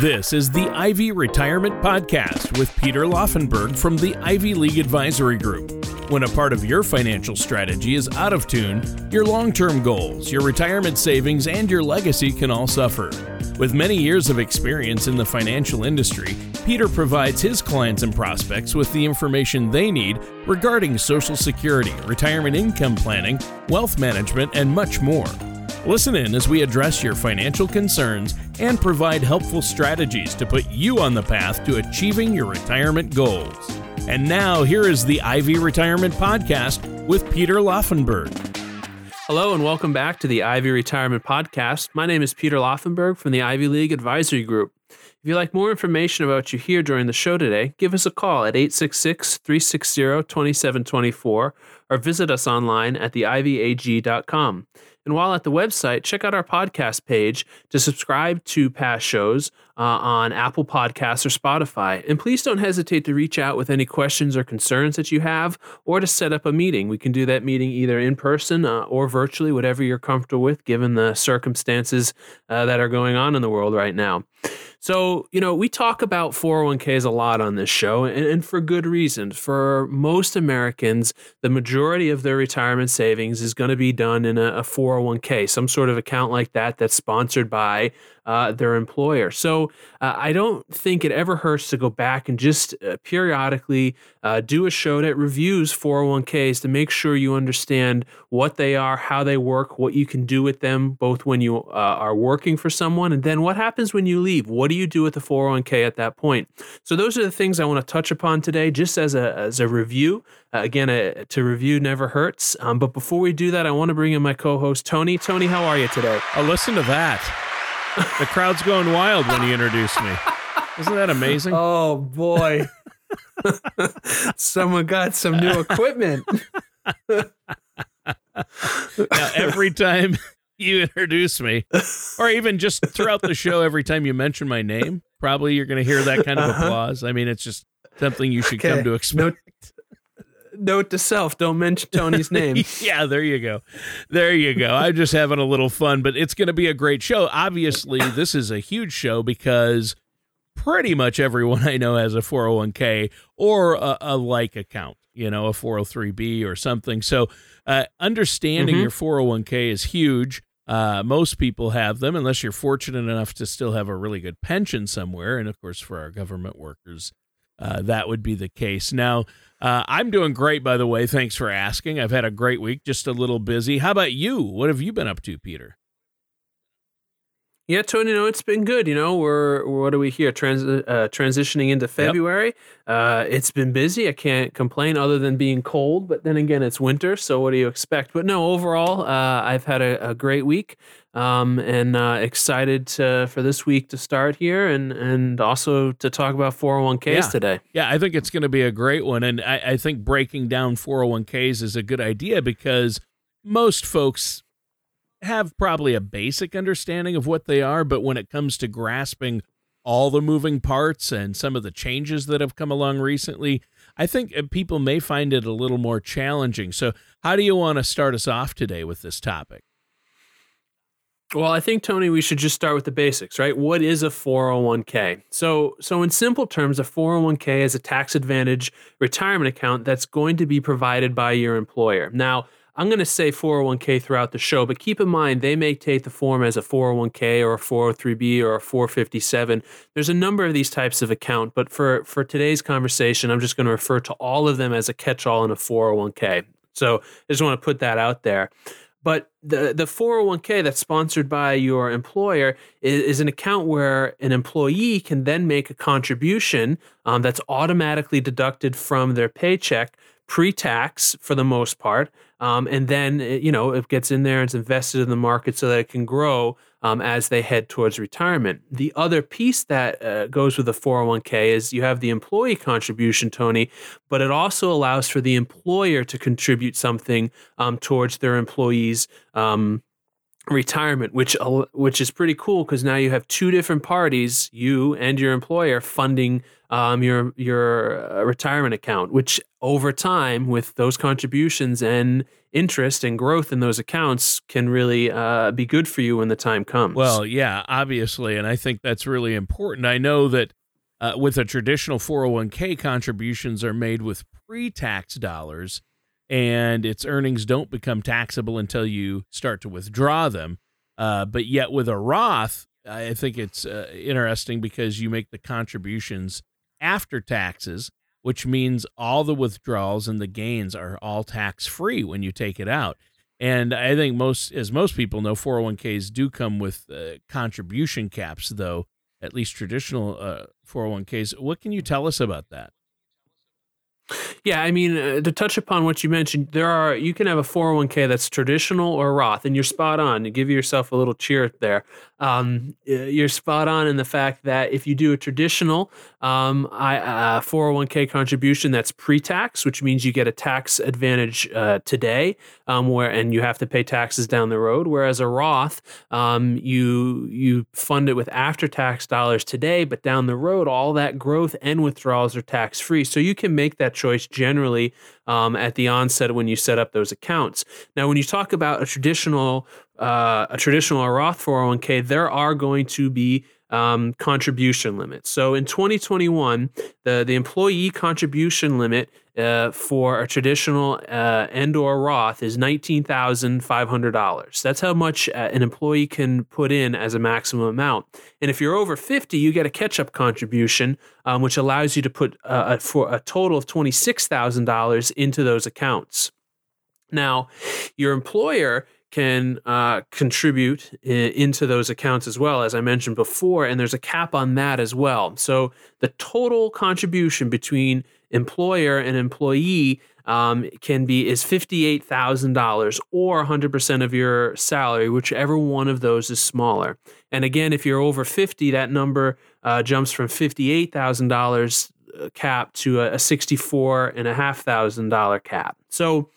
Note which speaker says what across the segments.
Speaker 1: This is the Ivy Retirement Podcast with Peter Laufenberg from the Ivy League Advisory Group. When a part of your financial strategy is out of tune, your long term goals, your retirement savings, and your legacy can all suffer. With many years of experience in the financial industry, Peter provides his clients and prospects with the information they need regarding Social Security, retirement income planning, wealth management, and much more. Listen in as we address your financial concerns and provide helpful strategies to put you on the path to achieving your retirement goals. And now, here is the Ivy Retirement Podcast with Peter Laufenberg.
Speaker 2: Hello, and welcome back to the Ivy Retirement Podcast. My name is Peter Laufenberg from the Ivy League Advisory Group. If you'd like more information about you hear during the show today, give us a call at 866 360 2724 or visit us online at theivyag.com. And while at the website, check out our podcast page to subscribe to past shows uh, on Apple Podcasts or Spotify. And please don't hesitate to reach out with any questions or concerns that you have or to set up a meeting. We can do that meeting either in person uh, or virtually, whatever you're comfortable with, given the circumstances uh, that are going on in the world right now. So, you know, we talk about 401ks a lot on this show, and, and, for good reason. For most Americans, the majority of their retirement savings is going to be done in a, a 401k, some sort of account like that that's sponsored by uh, their employer. So uh, I don't think it ever hurts to go back and just uh, periodically uh, do a show that reviews 401ks to make sure you understand what they are, how they work, what you can do with them, both when you uh, are working for someone and then what happens when you leave. What do you do with the 401k at that point? So those are the things I want to touch upon today, just as a as a review. Uh, again, to review never hurts. Um, but before we do that, I want to bring in my co-host Tony. Tony, how are you today?
Speaker 1: Oh, listen to that the crowd's going wild when you introduced me. Isn't that amazing?
Speaker 2: Oh boy. Someone got some new equipment.
Speaker 1: now, every time you introduce me, or even just throughout the show, every time you mention my name, probably you're going to hear that kind of uh-huh. applause. I mean, it's just something you should okay. come to expect.
Speaker 2: No, note to self don't mention Tony's name.
Speaker 1: yeah, there you go. There you go. I'm just having a little fun, but it's going to be a great show. Obviously, this is a huge show because pretty much everyone I know has a 401k or a, a like account, you know, a 403b or something. So, uh, understanding mm-hmm. your 401k is huge. Uh, most people have them unless you're fortunate enough to still have a really good pension somewhere. And of course, for our government workers, uh, that would be the case. Now, uh, I'm doing great, by the way. Thanks for asking. I've had a great week, just a little busy. How about you? What have you been up to, Peter?
Speaker 2: Yeah, Tony, no, it's been good. You know, we're what are we here? Trans- uh, transitioning into February. Yep. Uh, it's been busy. I can't complain other than being cold. But then again, it's winter, so what do you expect? But no, overall, uh, I've had a, a, great week, um, and uh, excited to, for this week to start here, and and also to talk about 401ks
Speaker 1: yeah.
Speaker 2: today.
Speaker 1: Yeah, I think it's going to be a great one, and I, I think breaking down 401ks is a good idea because most folks have probably a basic understanding of what they are, but when it comes to grasping all the moving parts and some of the changes that have come along recently, I think uh, people may find it a little more challenging. So, how do you want to start us off today with this topic?
Speaker 2: Well, I think Tony, we should just start with the basics, right? What is a 401k? So, so in simple terms, a 401k is a tax advantage retirement account that's going to be provided by your employer. Now, I'm going to say 401k throughout the show, but keep in mind they may take the form as a 401k or a 403b or a 457. There's a number of these types of account, but for for today's conversation, I'm just going to refer to all of them as a catch-all in a 401k. So I just want to put that out there. But the, the 401k that's sponsored by your employer is, is an account where an employee can then make a contribution um, that's automatically deducted from their paycheck pre-tax for the most part, um, and then you know it gets in there and it's invested in the market so that it can grow um, as they head towards retirement. The other piece that uh, goes with the 401k is you have the employee contribution, Tony, but it also allows for the employer to contribute something um, towards their employees' um, retirement, which which is pretty cool because now you have two different parties, you and your employer, funding um, your your uh, retirement account. Which over time, with those contributions and interest and growth in those accounts can really uh, be good for you when the time comes.
Speaker 1: Well, yeah, obviously. And I think that's really important. I know that uh, with a traditional 401k, contributions are made with pre tax dollars and its earnings don't become taxable until you start to withdraw them. Uh, but yet with a Roth, I think it's uh, interesting because you make the contributions after taxes, which means all the withdrawals and the gains are all tax free when you take it out. And I think most, as most people know, 401ks do come with uh, contribution caps, though, at least traditional uh, 401ks. What can you tell us about that?
Speaker 2: Yeah, I mean, uh, to touch upon what you mentioned, there are you can have a 401k that's traditional or Roth, and you're spot on. To give yourself a little cheer there, um, you're spot on in the fact that if you do a traditional um, I, uh, 401k contribution that's pre-tax, which means you get a tax advantage uh, today, um, where and you have to pay taxes down the road. Whereas a Roth, um, you you fund it with after-tax dollars today, but down the road, all that growth and withdrawals are tax-free. So you can make that choice generally um, at the onset when you set up those accounts. Now, when you talk about a traditional uh, a traditional Roth 401k, there are going to be um, contribution limit. So in 2021, the the employee contribution limit uh, for a traditional uh, and/or Roth is nineteen thousand five hundred dollars. That's how much uh, an employee can put in as a maximum amount. And if you're over fifty, you get a catch-up contribution, um, which allows you to put uh, a, for a total of twenty six thousand dollars into those accounts. Now, your employer can uh, contribute in, into those accounts as well, as I mentioned before, and there's a cap on that as well. So the total contribution between employer and employee um, can be is fifty-eight thousand dollars or hundred percent of your salary, whichever one of those is smaller. And again, if you're over fifty, that number uh, jumps from fifty-eight thousand dollars uh, cap to a, a sixty-four and a half thousand dollar cap. So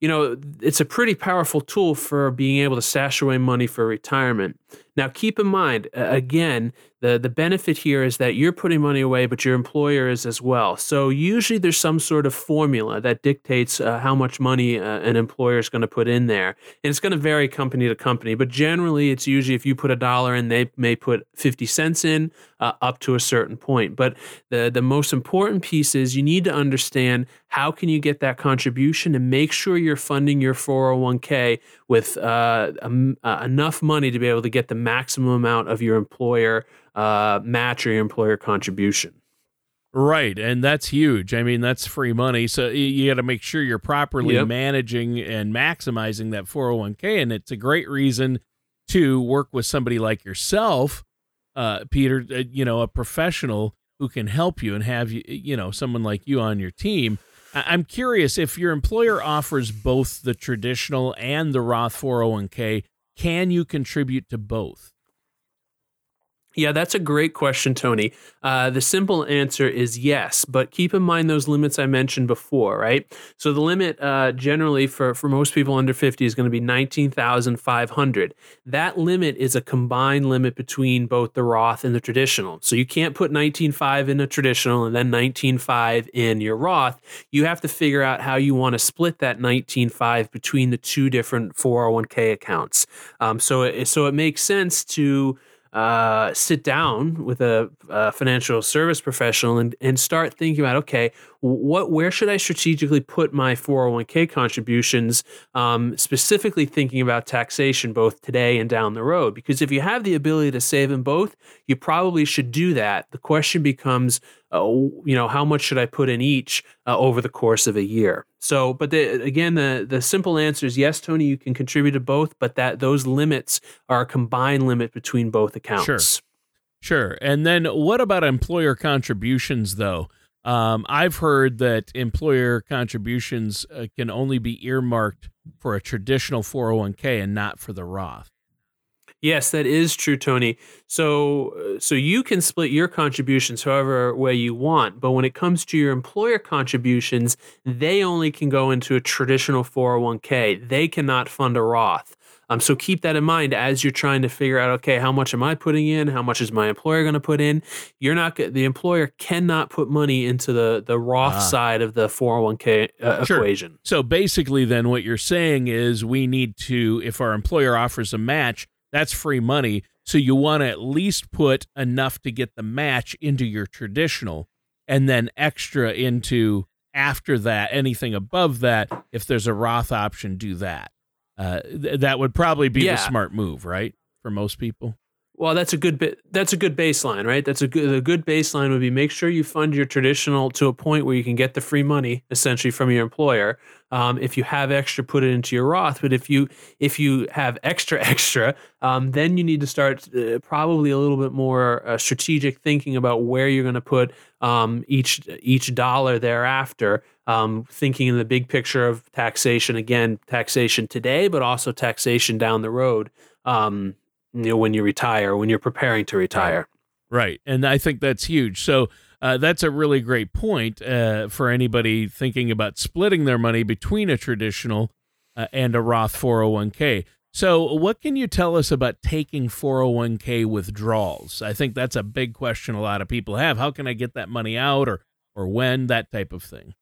Speaker 2: you know, it's a pretty powerful tool for being able to stash away money for retirement. Now, keep in mind, again, the, the benefit here is that you're putting money away, but your employer is as well. So, usually there's some sort of formula that dictates uh, how much money uh, an employer is going to put in there. And it's going to vary company to company, but generally, it's usually if you put a dollar in, they may put 50 cents in uh, up to a certain point. But the, the most important piece is you need to understand how can you get that contribution and make sure you're funding your 401k with uh, uh, enough money to be able to get the maximum amount of your employer uh, match or your employer contribution.
Speaker 1: Right, and that's huge. I mean, that's free money. So you got to make sure you're properly yep. managing and maximizing that 401k and it's a great reason to work with somebody like yourself, uh, Peter, uh, you know, a professional who can help you and have you, you know, someone like you on your team I'm curious if your employer offers both the traditional and the Roth 401k, can you contribute to both?
Speaker 2: Yeah, that's a great question, Tony. Uh, the simple answer is yes, but keep in mind those limits I mentioned before, right? So the limit uh, generally for, for most people under 50 is going to be 19,500. That limit is a combined limit between both the Roth and the traditional. So you can't put 19.5 in a traditional and then 19.5 in your Roth. You have to figure out how you want to split that 19.5 between the two different 401k accounts. Um, so, it, so it makes sense to uh, sit down with a, a, financial service professional and, and start thinking about okay what where should I strategically put my 401k contributions, um, specifically thinking about taxation both today and down the road. Because if you have the ability to save in both, you probably should do that. The question becomes, uh, you know, how much should I put in each uh, over the course of a year? So, but the, again, the the simple answer is yes, Tony. You can contribute to both, but that those limits are a combined limit between both accounts.
Speaker 1: Sure. Sure. And then what about employer contributions, though? Um, I've heard that employer contributions uh, can only be earmarked for a traditional 401k and not for the Roth.
Speaker 2: Yes, that is true, Tony. So, uh, so you can split your contributions however way you want, but when it comes to your employer contributions, they only can go into a traditional 401k. They cannot fund a Roth. Um, so keep that in mind as you're trying to figure out, okay, how much am I putting in? How much is my employer going to put in? You're not the employer cannot put money into the the Roth ah. side of the 401k uh, sure. equation.
Speaker 1: So basically, then what you're saying is we need to, if our employer offers a match, that's free money. So you want to at least put enough to get the match into your traditional, and then extra into after that anything above that if there's a roth option do that uh, th- that would probably be yeah. the smart move, right? For most people.
Speaker 2: Well, that's a good bit. That's a good baseline, right? That's a good. A good baseline would be make sure you fund your traditional to a point where you can get the free money essentially from your employer. Um, if you have extra, put it into your Roth. But if you if you have extra extra, um, then you need to start uh, probably a little bit more uh, strategic thinking about where you're going to put um, each each dollar thereafter um, thinking in the big picture of taxation again, taxation today, but also taxation down the road. Um, you know, when you retire, when you're preparing to retire.
Speaker 1: Right, and I think that's huge. So uh, that's a really great point uh, for anybody thinking about splitting their money between a traditional uh, and a Roth 401k. So, what can you tell us about taking 401k withdrawals? I think that's a big question a lot of people have. How can I get that money out or or when that type of thing?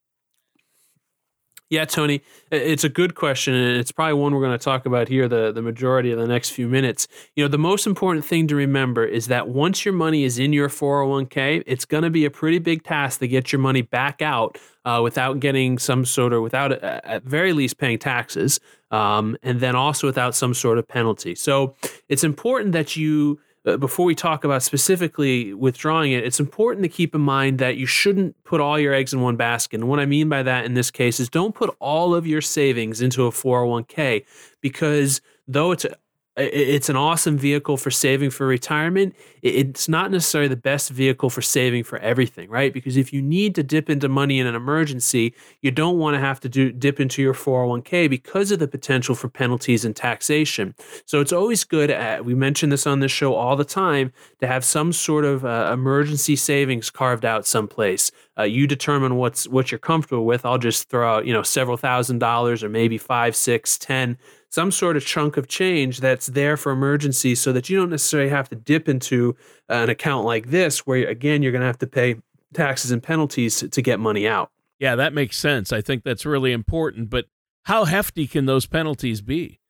Speaker 2: Yeah, Tony, it's a good question, and it's probably one we're going to talk about here the, the majority of the next few minutes. You know, the most important thing to remember is that once your money is in your 401k, it's going to be a pretty big task to get your money back out uh, without getting some sort of, without at very least paying taxes, um, and then also without some sort of penalty. So it's important that you Uh, before we talk about specifically withdrawing it, it's important to keep in mind that you shouldn't put all your eggs in one basket. And what I mean by that in this case is don't put all of your savings into a 401k because though it's it's an awesome vehicle for saving for retirement. It's not necessarily the best vehicle for saving for everything, right? Because if you need to dip into money in an emergency, you don't want to have to do dip into your 401k because of the potential for penalties and taxation. So it's always good. At, we mention this on this show all the time to have some sort of uh, emergency savings carved out someplace. Uh, you determine what's what you're comfortable with. I'll just throw out you know several thousand dollars or maybe five, six, ten some sort of chunk of change that's there for emergencies so that you don't necessarily have to dip into uh, an account like this where again you're going to have to pay taxes and penalties to, to get money out.
Speaker 1: Yeah, that makes sense. I think that's really important, but how hefty can those penalties be?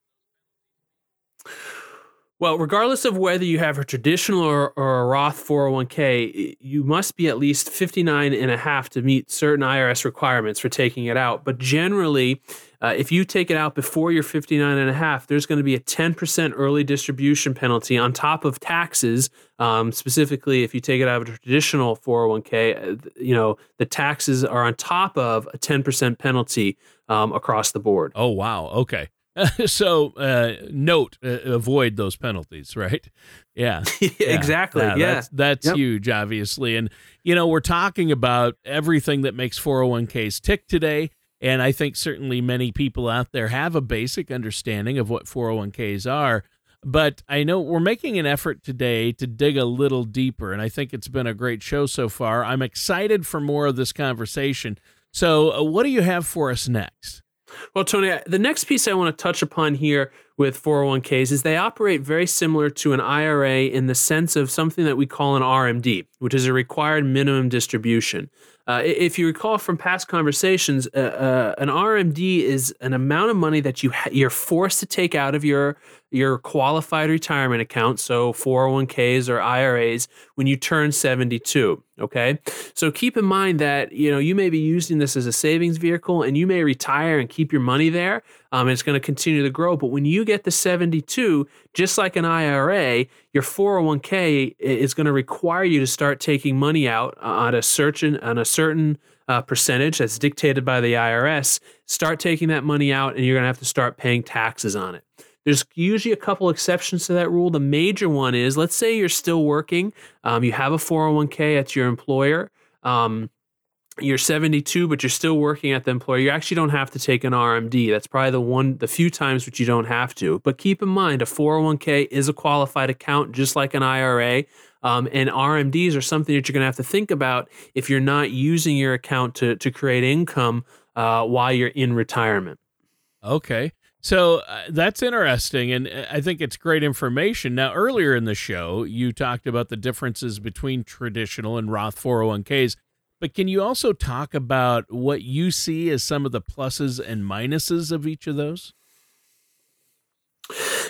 Speaker 2: Well, regardless of whether you have a traditional or, or, a Roth 401k, you must be at least 59 and a half to meet certain IRS requirements for taking it out. But generally, uh, if you take it out before you're 59 and a half, there's going to be a 10% early distribution penalty on top of taxes. Um, specifically, if you take it out of a traditional 401k, uh, you know, the taxes are on top of a 10% penalty um, across the board.
Speaker 1: Oh, wow. Okay. so uh, note uh, avoid those penalties right yeah,
Speaker 2: yeah. exactly yeah, yeah.
Speaker 1: that's, that's yep. huge obviously and you know we're talking about everything that makes 401ks tick today and I think certainly many people out there have a basic understanding of what 401ks are. But I know we're making an effort today to dig a little deeper, and I think it's been a great show so far. I'm excited for more of this conversation. So, uh, what do you have for us next?
Speaker 2: Well, Tony, the next piece I want to touch upon here with 401ks is they operate very similar to an IRA in the sense of something that we call an RMD, which is a required minimum distribution. Uh, if you recall from past conversations, uh, uh, an RMD is an amount of money that you ha- you're forced to take out of your your qualified retirement account, so 401ks or IRAs, when you turn 72. Okay. So keep in mind that, you know, you may be using this as a savings vehicle and you may retire and keep your money there. Um, it's going to continue to grow. But when you get to 72, just like an IRA, your 401k is going to require you to start taking money out on a certain, on a certain uh, percentage that's dictated by the IRS. Start taking that money out and you're going to have to start paying taxes on it. There's usually a couple exceptions to that rule. The major one is let's say you're still working, um, you have a 401k at your employer. Um, you're 72, but you're still working at the employer. You actually don't have to take an RMD. That's probably the one, the few times which you don't have to. But keep in mind, a 401k is a qualified account, just like an IRA. Um, and RMDs are something that you're going to have to think about if you're not using your account to to create income uh, while you're in retirement.
Speaker 1: Okay. So uh, that's interesting, and uh, I think it's great information. Now, earlier in the show, you talked about the differences between traditional and Roth 401ks, but can you also talk about what you see as some of the pluses and minuses of each of those?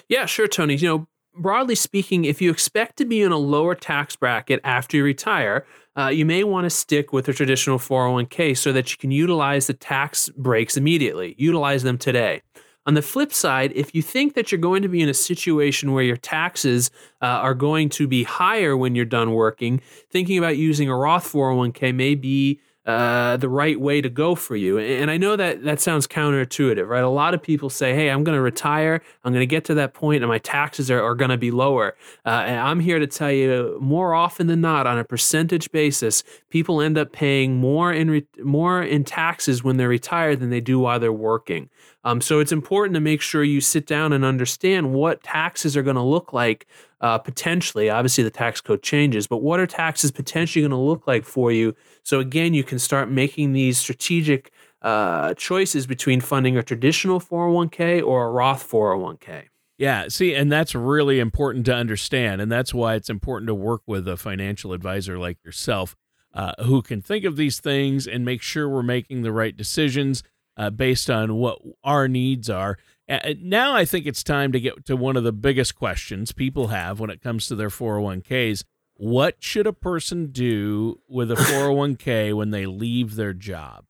Speaker 2: Yeah, sure, Tony. You know, broadly speaking, if you expect to be in a lower tax bracket after you retire, uh, you may want to stick with a traditional 401k so that you can utilize the tax breaks immediately. Utilize them today. On the flip side, if you think that you're going to be in a situation where your taxes uh, are going to be higher when you're done working, thinking about using a Roth 401k may be uh, the right way to go for you. And I know that that sounds counterintuitive, right? A lot of people say, hey, I'm going to retire. I'm going to get to that point and my taxes are, are going to be lower. Uh, and I'm here to tell you more often than not, on a percentage basis, people end up paying more in, re- more in taxes when they're retired than they do while they're working. Um, so it's important to make sure you sit down and understand what taxes are going to look like uh, potentially. Obviously, the tax code changes, but what are taxes potentially going to look like for you? So again, you can start making these strategic uh, choices between funding a traditional 401k or a Roth 401k.
Speaker 1: Yeah, see, and that's really important to understand. And that's why it's important to work with a financial advisor like yourself uh, who can think of these things and make sure we're making the right decisions uh, based on what our needs are. Uh, now I think it's time to get to one of the biggest questions people have when it comes to their 401ks. What should a person do with a 401k when they leave their job?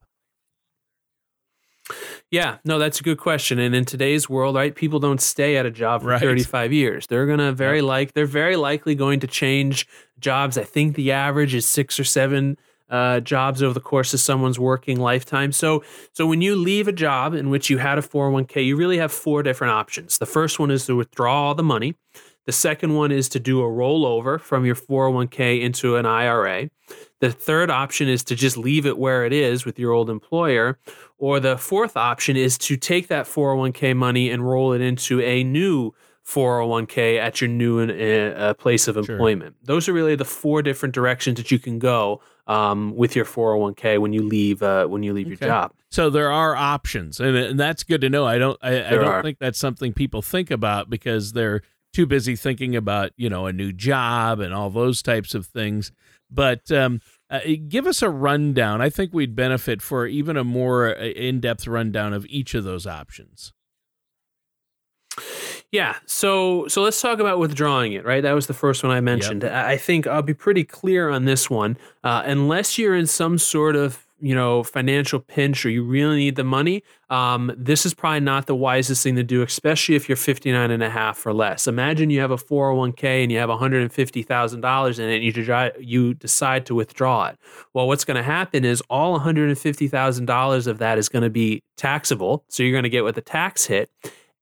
Speaker 2: Yeah, no, that's a good question. And in today's world, right, people don't stay at a job for right. 35 years. They're gonna very like they're very likely going to change jobs. I think the average is six or seven uh, jobs over the course of someone's working lifetime. So, so when you leave a job in which you had a 401k, you really have four different options. The first one is to withdraw all the money. The second one is to do a rollover from your 401k into an IRA. The third option is to just leave it where it is with your old employer. Or the fourth option is to take that 401k money and roll it into a new 401k at your new uh, uh, place of employment. Sure. Those are really the four different directions that you can go um, with your 401k when you leave uh, when you leave okay. your job.
Speaker 1: So there are options, and, and that's good to know. I don't I, I don't are. think that's something people think about because they're too busy thinking about you know a new job and all those types of things. But um, uh, give us a rundown. I think we'd benefit for even a more uh, in depth rundown of each of those options.
Speaker 2: Yeah. So so let's talk about withdrawing it. Right. That was the first one I mentioned. Yep. I think I'll be pretty clear on this one. Uh, unless you're in some sort of you know financial pinch or you really need the money um, this is probably not the wisest thing to do especially if you're 59 and a half or less imagine you have a 401k and you have $150000 in it and you, you decide to withdraw it well what's going to happen is all $150000 of that is going to be taxable so you're going to get with a tax hit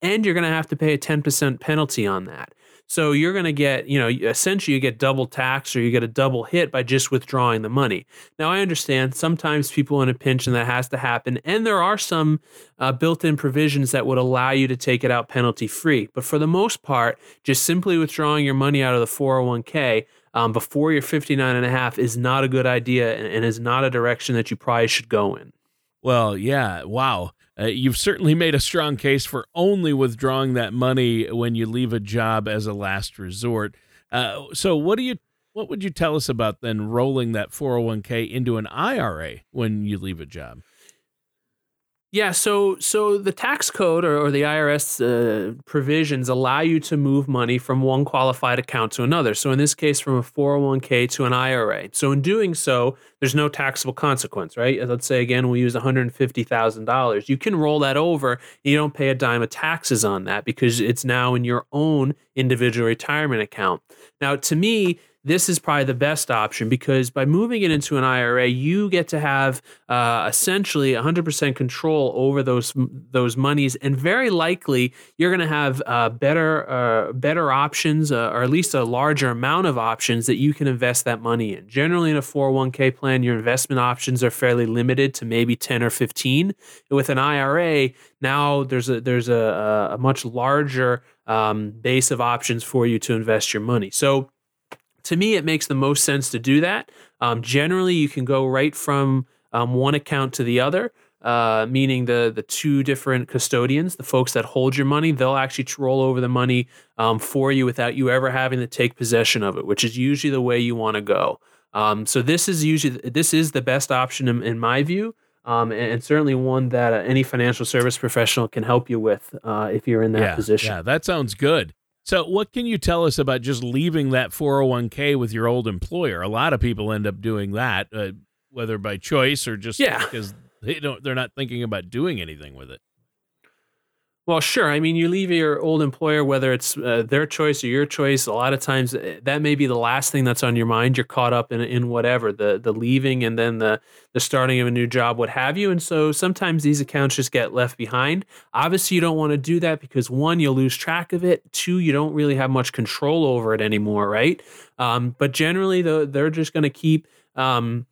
Speaker 2: and you're going to have to pay a 10% penalty on that. So you're going to get, you know, essentially you get double tax or you get a double hit by just withdrawing the money. Now, I understand sometimes people in a pinch and that has to happen. And there are some uh, built in provisions that would allow you to take it out penalty free. But for the most part, just simply withdrawing your money out of the 401k um, before you're 59 and a half is not a good idea and, and is not a direction that you probably should go in.
Speaker 1: Well, yeah. Wow. Uh, you've certainly made a strong case for only withdrawing that money when you leave a job as a last resort. Uh, so, what do you what would you tell us about then rolling that 401k into an IRA when you leave a job?
Speaker 2: Yeah, so so the tax code or, or the IRS uh, provisions allow you to move money from one qualified account to another. So in this case, from a 401k to an IRA. So in doing so, there's no taxable consequence, right? Let's say again, we use $150,000. You can roll that over. You don't pay a dime of taxes on that because it's now in your own individual retirement account. Now, to me, this is probably the best option because by moving it into an IRA, you get to have uh, essentially 100% control over those those monies, and very likely you're going to have uh, better uh, better options, uh, or at least a larger amount of options that you can invest that money in. Generally, in a 401k plan, your investment options are fairly limited to maybe 10 or 15. With an IRA, now there's a there's a, a much larger um, base of options for you to invest your money. So to me, it makes the most sense to do that. Um, generally, you can go right from um, one account to the other. uh, meaning the the two different custodians, the folks that hold your money, they'll actually roll over the money um, for you without you ever having to take possession of it, which is usually the way you want to go. Um, so this is usually this is the best option in, in my view, um, and, and, certainly one that uh, any financial service professional can help you with uh, if you're in that
Speaker 1: yeah,
Speaker 2: position.
Speaker 1: Yeah, that sounds good. So, what can you tell us about just leaving that 401k with your old employer? A lot of people end up doing that, uh, whether by choice or just yeah. because they don't they're not thinking about doing anything with it.
Speaker 2: Well, sure. I mean, you leave your old employer, whether it's uh, their choice or your choice. A lot of times, uh, that may be the last thing that's on your mind. You're caught up in in whatever the the leaving and then the the starting of a new job, what have you. And so sometimes these accounts just get left behind. Obviously, you don't want to do that because one, you'll lose track of it. Two, you don't really have much control over it anymore, right? Um, but generally, though, they're just going to keep. Um,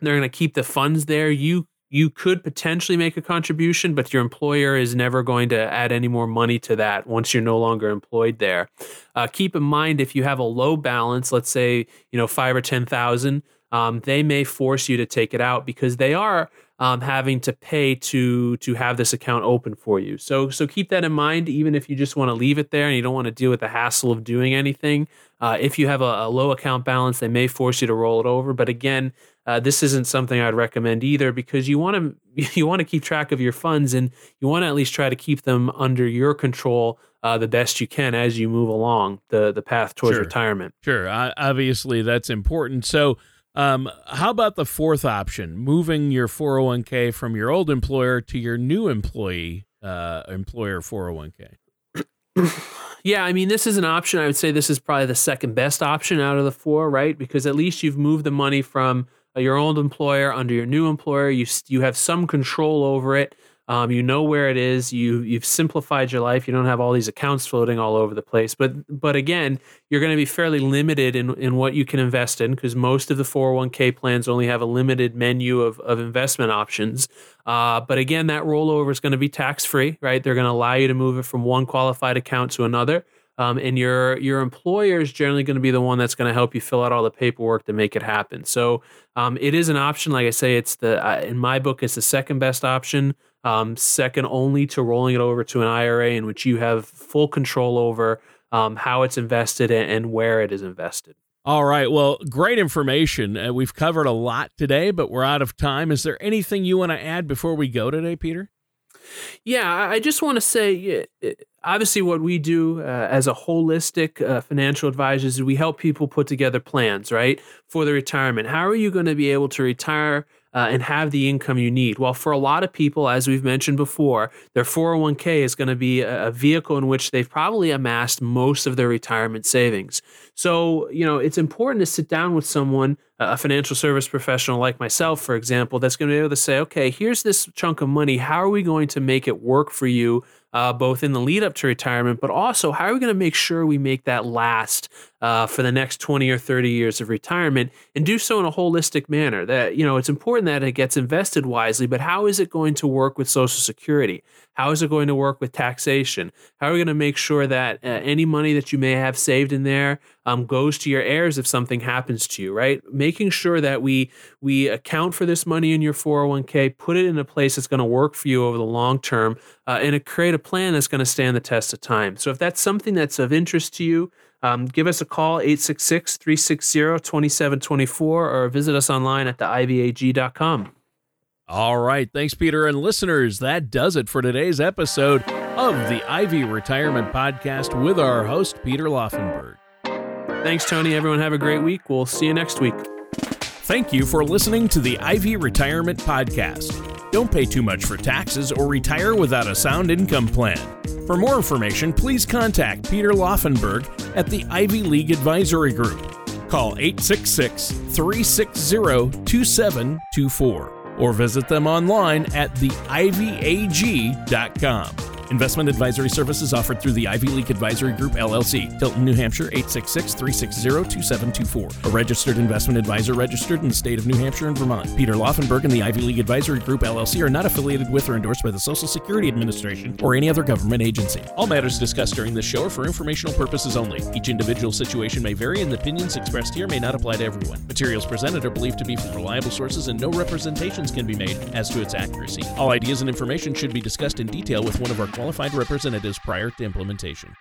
Speaker 2: they're going to keep the funds there. You you could potentially make a contribution, but your employer is never going to add any more money to that once you're no longer employed there. Uh, keep in mind if you have a low balance, let's say you know five or ten thousand, um, they may force you to take it out because they are um, having to pay to to have this account open for you. So so keep that in mind. Even if you just want to leave it there and you don't want to deal with the hassle of doing anything, uh, if you have a, a, low account balance, they may force you to roll it over. But again, uh, this isn't something I'd recommend either because you want to you want to keep track of your funds and you want to at least try to keep them under your control uh, the best you can as you move along the the path towards
Speaker 1: sure.
Speaker 2: retirement.
Speaker 1: Sure, obviously that's important. So. Um, how about the fourth option, moving your 401k from your old employer to your new employee uh, employer 401k?
Speaker 2: yeah, I mean, this is an option. I would say this is probably the second best option out of the four, right? Because at least you've moved the money from uh, your old employer under your new employer. You you have some control over it. Um, you know where it is. You you've simplified your life. You don't have all these accounts floating all over the place. But but again, you're going to be fairly limited in in what you can invest in because most of the 401k plans only have a limited menu of of investment options. Uh, but again, that rollover is going to be tax free, right? They're going to allow you to move it from one qualified account to another. Um, and your your employer is generally going to be the one that's going to help you fill out all the paperwork to make it happen. So um, it is an option. Like I say, it's the uh, in my book, it's the second best option, um, second only to rolling it over to an IRA in which you have full control over um, how it's invested and where it is invested.
Speaker 1: All right. Well, great information. Uh, we've covered a lot today, but we're out of time. Is there anything you want to add before we go today, Peter?
Speaker 2: Yeah, I just want to say obviously, what we do uh, as a holistic uh, financial advisors is we help people put together plans, right, for the retirement. How are you going to be able to retire uh, and have the income you need. Well, for a lot of people, as we've mentioned before, their 401k is going to be a, vehicle in which they've probably amassed most of their retirement savings. So, you know, it's important to sit down with someone, a financial service professional like myself, for example, that's going to be able to say, okay, here's this chunk of money. How are we going to make it work for you? uh, both in the lead up to retirement, but also how are we going to make sure we make that last uh, for the next 20 or 30 years of retirement and do so in a holistic manner? That, you know, it's important that it gets invested wisely, but how is it going to work with Social Security? How is it going to work with taxation? How are we going to make sure that uh, any money that you may have saved in there um, goes to your heirs if something happens to you, right? Making sure that we we account for this money in your 401k, put it in a place that's going to work for you over the long term, uh, and create a plan that's going to stand the test of time. So if that's something that's of interest to you, um, give us a call 866 360 2724 or visit us online at theivyag.com.
Speaker 1: All right. Thanks, Peter. And listeners, that does it for today's episode of the Ivy Retirement Podcast with our host, Peter Laufenberg.
Speaker 2: Thanks, Tony. Everyone, have a great week. We'll see you next week.
Speaker 1: Thank you for listening to the Ivy Retirement Podcast. Don't pay too much for taxes or retire without a sound income plan. For more information, please contact Peter Laufenberg at the Ivy League Advisory Group. Call 866 360 2724 or visit them online at theivyag.com. Investment advisory services offered through the Ivy League Advisory Group, LLC, Tilton, New Hampshire, 866 360 2724. A registered investment advisor registered in the state of New Hampshire and Vermont. Peter Laufenberg and the Ivy League Advisory Group, LLC are not affiliated with or endorsed by the Social Security Administration or any other government agency. All matters discussed during this show are for informational purposes only. Each individual situation may vary, and the opinions expressed here may not apply to everyone. Materials presented are believed to be from reliable sources, and no representations can be made as to its accuracy. All ideas and information should be discussed in detail with one of our qualified representatives prior to implementation.